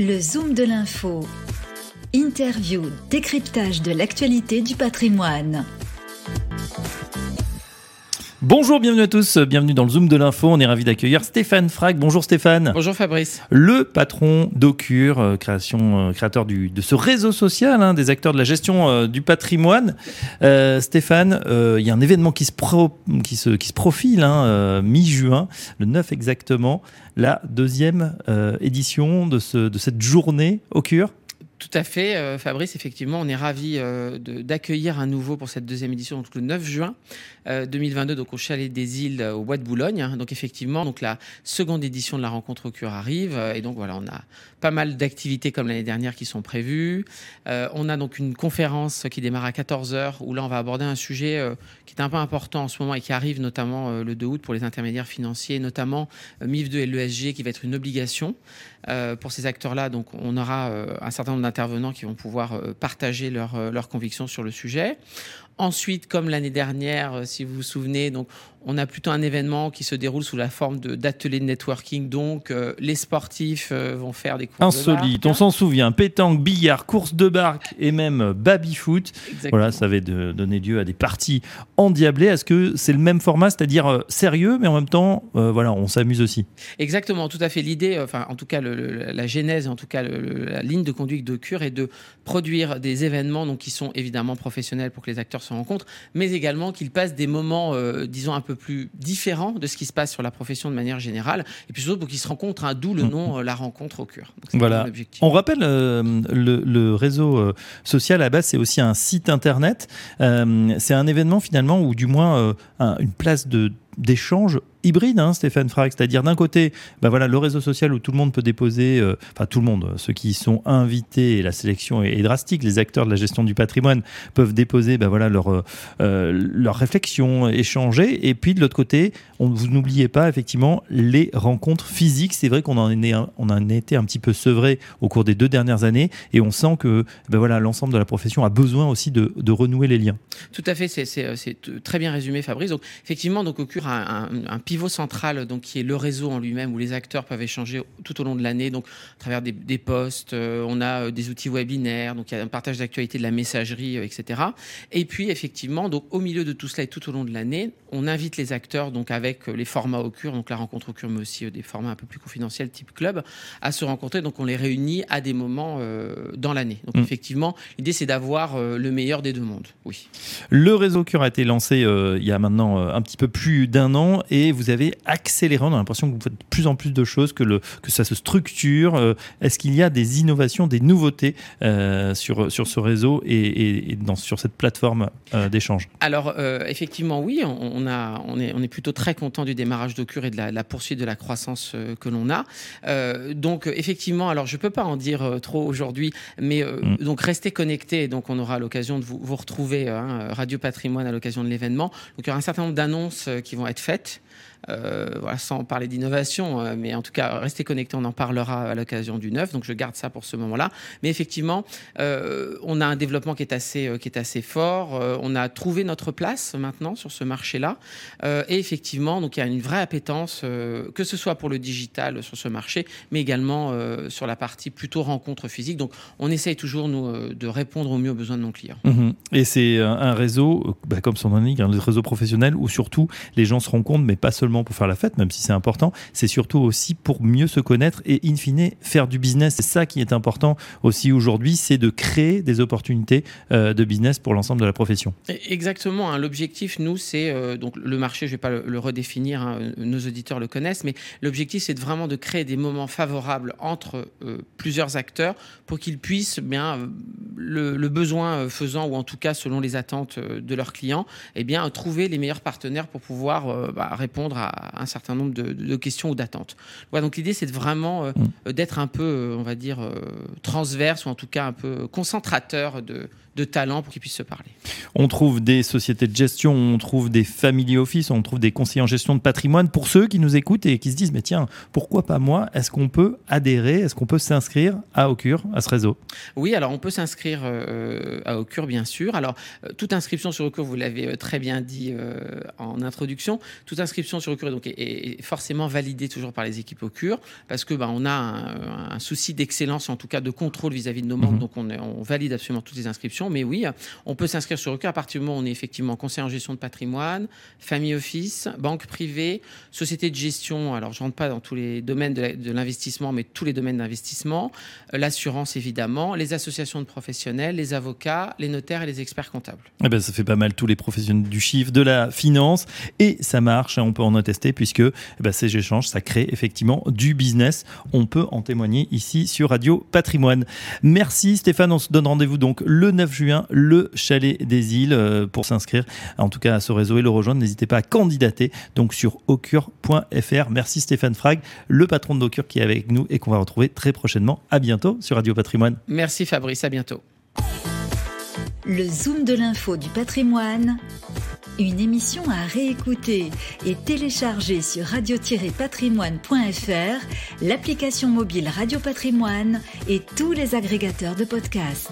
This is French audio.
Le Zoom de l'info. Interview, décryptage de l'actualité du patrimoine. Bonjour, bienvenue à tous, bienvenue dans le Zoom de l'info. On est ravi d'accueillir Stéphane Frag. Bonjour Stéphane. Bonjour Fabrice. Le patron d'Ocure, euh, création, euh, créateur du, de ce réseau social, hein, des acteurs de la gestion euh, du patrimoine. Euh, Stéphane, il y a un événement qui se, pro, qui se, qui se profile hein, mi-juin, le 9 exactement, la deuxième édition de, ce, de cette journée Ocure. Tout à fait, euh, Fabrice. Effectivement, on est ravi euh, d'accueillir à nouveau pour cette deuxième édition, le 9 juin euh, 2022, donc au Chalet des Îles, au Bois de Boulogne. Hein. Donc effectivement, donc la seconde édition de la rencontre au cure arrive, et donc voilà, on a pas mal d'activités comme l'année dernière qui sont prévues. on a donc une conférence qui démarre à 14 h où là, on va aborder un sujet qui est un peu important en ce moment et qui arrive notamment le 2 août pour les intermédiaires financiers, notamment MIF2 et l'ESG, qui va être une obligation pour ces acteurs-là. Donc on aura un certain nombre intervenants qui vont pouvoir euh, partager leurs leur convictions sur le sujet. Ensuite, comme l'année dernière, euh, si vous vous souvenez, donc on a plutôt un événement qui se déroule sous la forme d'ateliers de, networking. Donc, euh, les sportifs euh, vont faire des courses Insolite, on s'en souvient. Pétanque, billard, course de barque et même baby-foot. Voilà, ça avait de, donné lieu à des parties endiablées. Est-ce que c'est le même format, c'est-à-dire sérieux, mais en même temps, voilà, on s'amuse aussi? Exactement, tout à fait. L'idée, enfin, en tout cas, la genèse, en tout cas, la ligne de conduite de Cure est de produire des événements donc, qui sont évidemment professionnels pour que les acteurs se rencontrent, mais également qu'ils passent des moments, euh, disons, un peu plus différents de ce qui se passe sur la profession de manière générale, et puis surtout pour qu'ils se rencontrent, hein, d'où le mm. nom euh, La rencontre au cœur. Voilà. On rappelle, euh, le, réseau social à base, c'est aussi un site internet. c'est un événement finalement, ou du moins une place de d'échange hybride, hein, Stéphane. C'est-à-dire d'un côté, bah voilà, le réseau social où tout le monde peut déposer, euh, enfin tout le monde, ceux qui sont invités, et la sélection est, drastique, les acteurs de la gestion du patrimoine peuvent déposer bah voilà, leurs euh, euh, leur réflexions, échanger. Et puis de l'autre côté, on, vous n'oubliez pas effectivement les rencontres physiques. C'est vrai qu'on en, est, on en a été un petit peu sevré au cours des deux dernières années et on sent que bah voilà, l'ensemble de la profession a besoin aussi de, de renouer les liens. Tout à fait, c'est très bien résumé Fabrice. Donc effectivement, donc, au un, un, pivot central donc, qui est le réseau en lui-même où les acteurs peuvent échanger tout au long de l'année, donc à travers des, des posts, euh, on a euh, des outils webinaires, donc il y a un partage d'actualité de la messagerie, euh, etc. Et puis effectivement, donc au milieu de tout cela et tout au long de l'année, on invite les acteurs donc avec les formats au cure, donc la rencontre au cure, mais aussi des formats un peu plus confidentiels type club, à se rencontrer. Donc on les réunit à des moments dans l'année. Donc mm. effectivement, l'idée c'est d'avoir le meilleur des deux mondes. Oui. Le réseau cure a été lancé il y a maintenant un petit peu plus d'un un an et vous avez accéléré. On a l'impression que vous faites de plus en plus de choses, que, le, que ça se structure. Euh, est-ce qu'il y a des innovations, des nouveautés euh, sur, sur ce réseau et, dans, sur cette plateforme euh, d'échange? Alors, effectivement, oui, on, a, on, est, on est plutôt très content du démarrage d'Ocure et de la, poursuite de la croissance que l'on a. donc, effectivement, alors je ne peux pas en dire trop aujourd'hui, mais mm. donc restez connectés. Donc, on aura l'occasion de vous, vous retrouver, hein, Radio Patrimoine, à l'occasion de l'événement. Donc, il y aura un certain nombre d'annonces qui vont être faites. Euh, sans parler d'innovation, euh, mais en tout cas, restez connectés, on en parlera à l'occasion du 9, donc je garde ça pour ce moment-là. Mais effectivement, euh, on a un développement qui est assez, qui est assez fort, on a trouvé notre place maintenant sur ce marché-là, et effectivement, donc il y a une vraie appétence, que ce soit pour le digital sur ce marché, mais également sur la partie plutôt rencontre physique. Donc on essaye toujours, de répondre au mieux aux besoins de nos clients. Mhm. Et c'est un réseau, bah, comme son nom un réseau professionnel où surtout les gens se rencontrent, mais pas seulement pour faire la fête, même si c'est important, c'est surtout aussi pour mieux se connaître et in fine faire du business. C'est ça qui est important aussi aujourd'hui, c'est de créer des opportunités euh, de business pour l'ensemble de la profession. Exactement. Hein. L'objectif, nous, c'est euh, donc le marché. Je ne vais pas le, redéfinir. Hein, nos auditeurs le connaissent, mais l'objectif, c'est vraiment de créer des moments favorables entre euh, plusieurs acteurs pour qu'ils puissent bien le, besoin faisant ou en tout cas selon les attentes de leurs clients, et eh bien trouver les meilleurs partenaires pour pouvoir bah, répondre à un certain nombre de, questions ou d'attentes. Voilà, donc l'idée, c'est vraiment euh, mm. d'être un peu, euh, on va dire, euh, transverse ou en tout cas un peu concentrateur de, de talents pour qu'ils puissent se parler. On trouve des sociétés de gestion, on trouve des family office, on trouve des conseillers en gestion de patrimoine. Pour ceux qui nous écoutent et qui se disent, mais tiens, pourquoi pas moi? Est-ce qu'on peut adhérer? Est-ce qu'on peut s'inscrire à Ocure, à ce réseau? Oui, alors on peut s'inscrire euh, à Ocure, bien sûr. Alors, euh, toute inscription sur Ocure, vous l'avez euh, très bien dit en introduction, toute inscription sur sur Ocure donc, est, forcément validé toujours par les équipes Ocure parce que bah, on a un, souci d'excellence, en tout cas de contrôle vis-à-vis de nos membres. Mhm. Donc on, on, valide absolument toutes les inscriptions. Mais oui, on peut s'inscrire sur Ocure à partir du moment où on est effectivement conseiller en gestion de patrimoine, famille office, banque privée, société de gestion. Alors je rentre pas dans tous les domaines de l'investissement, mais tous les domaines d'investissement, euh, l'assurance évidemment, les associations de professionnels, les avocats, les notaires et les experts comptables. Eh ben, ça fait pas mal tous les professionnels du chiffre, de la finance, et ça marche, on peut en attester, puisque eh ben, ces échanges, ça crée effectivement du business. On peut en témoigner ici sur Radio Patrimoine. Merci Stéphane, on se donne rendez-vous donc le 9 juin, le Chalet des Îles, euh, pour s'inscrire en tout cas à ce réseau et le rejoindre. N'hésitez pas à candidater donc sur ocure.fr. Merci Stéphane Frag, le patron de Ocure qui est avec nous et qu'on va retrouver très prochainement. À bientôt sur Radio Patrimoine. Merci Fabrice, à bientôt. Le Zoom de l'info du patrimoine, une émission à réécouter et télécharger sur radio-patrimoine.fr, l'application mobile Radio Patrimoine et tous les agrégateurs de podcasts.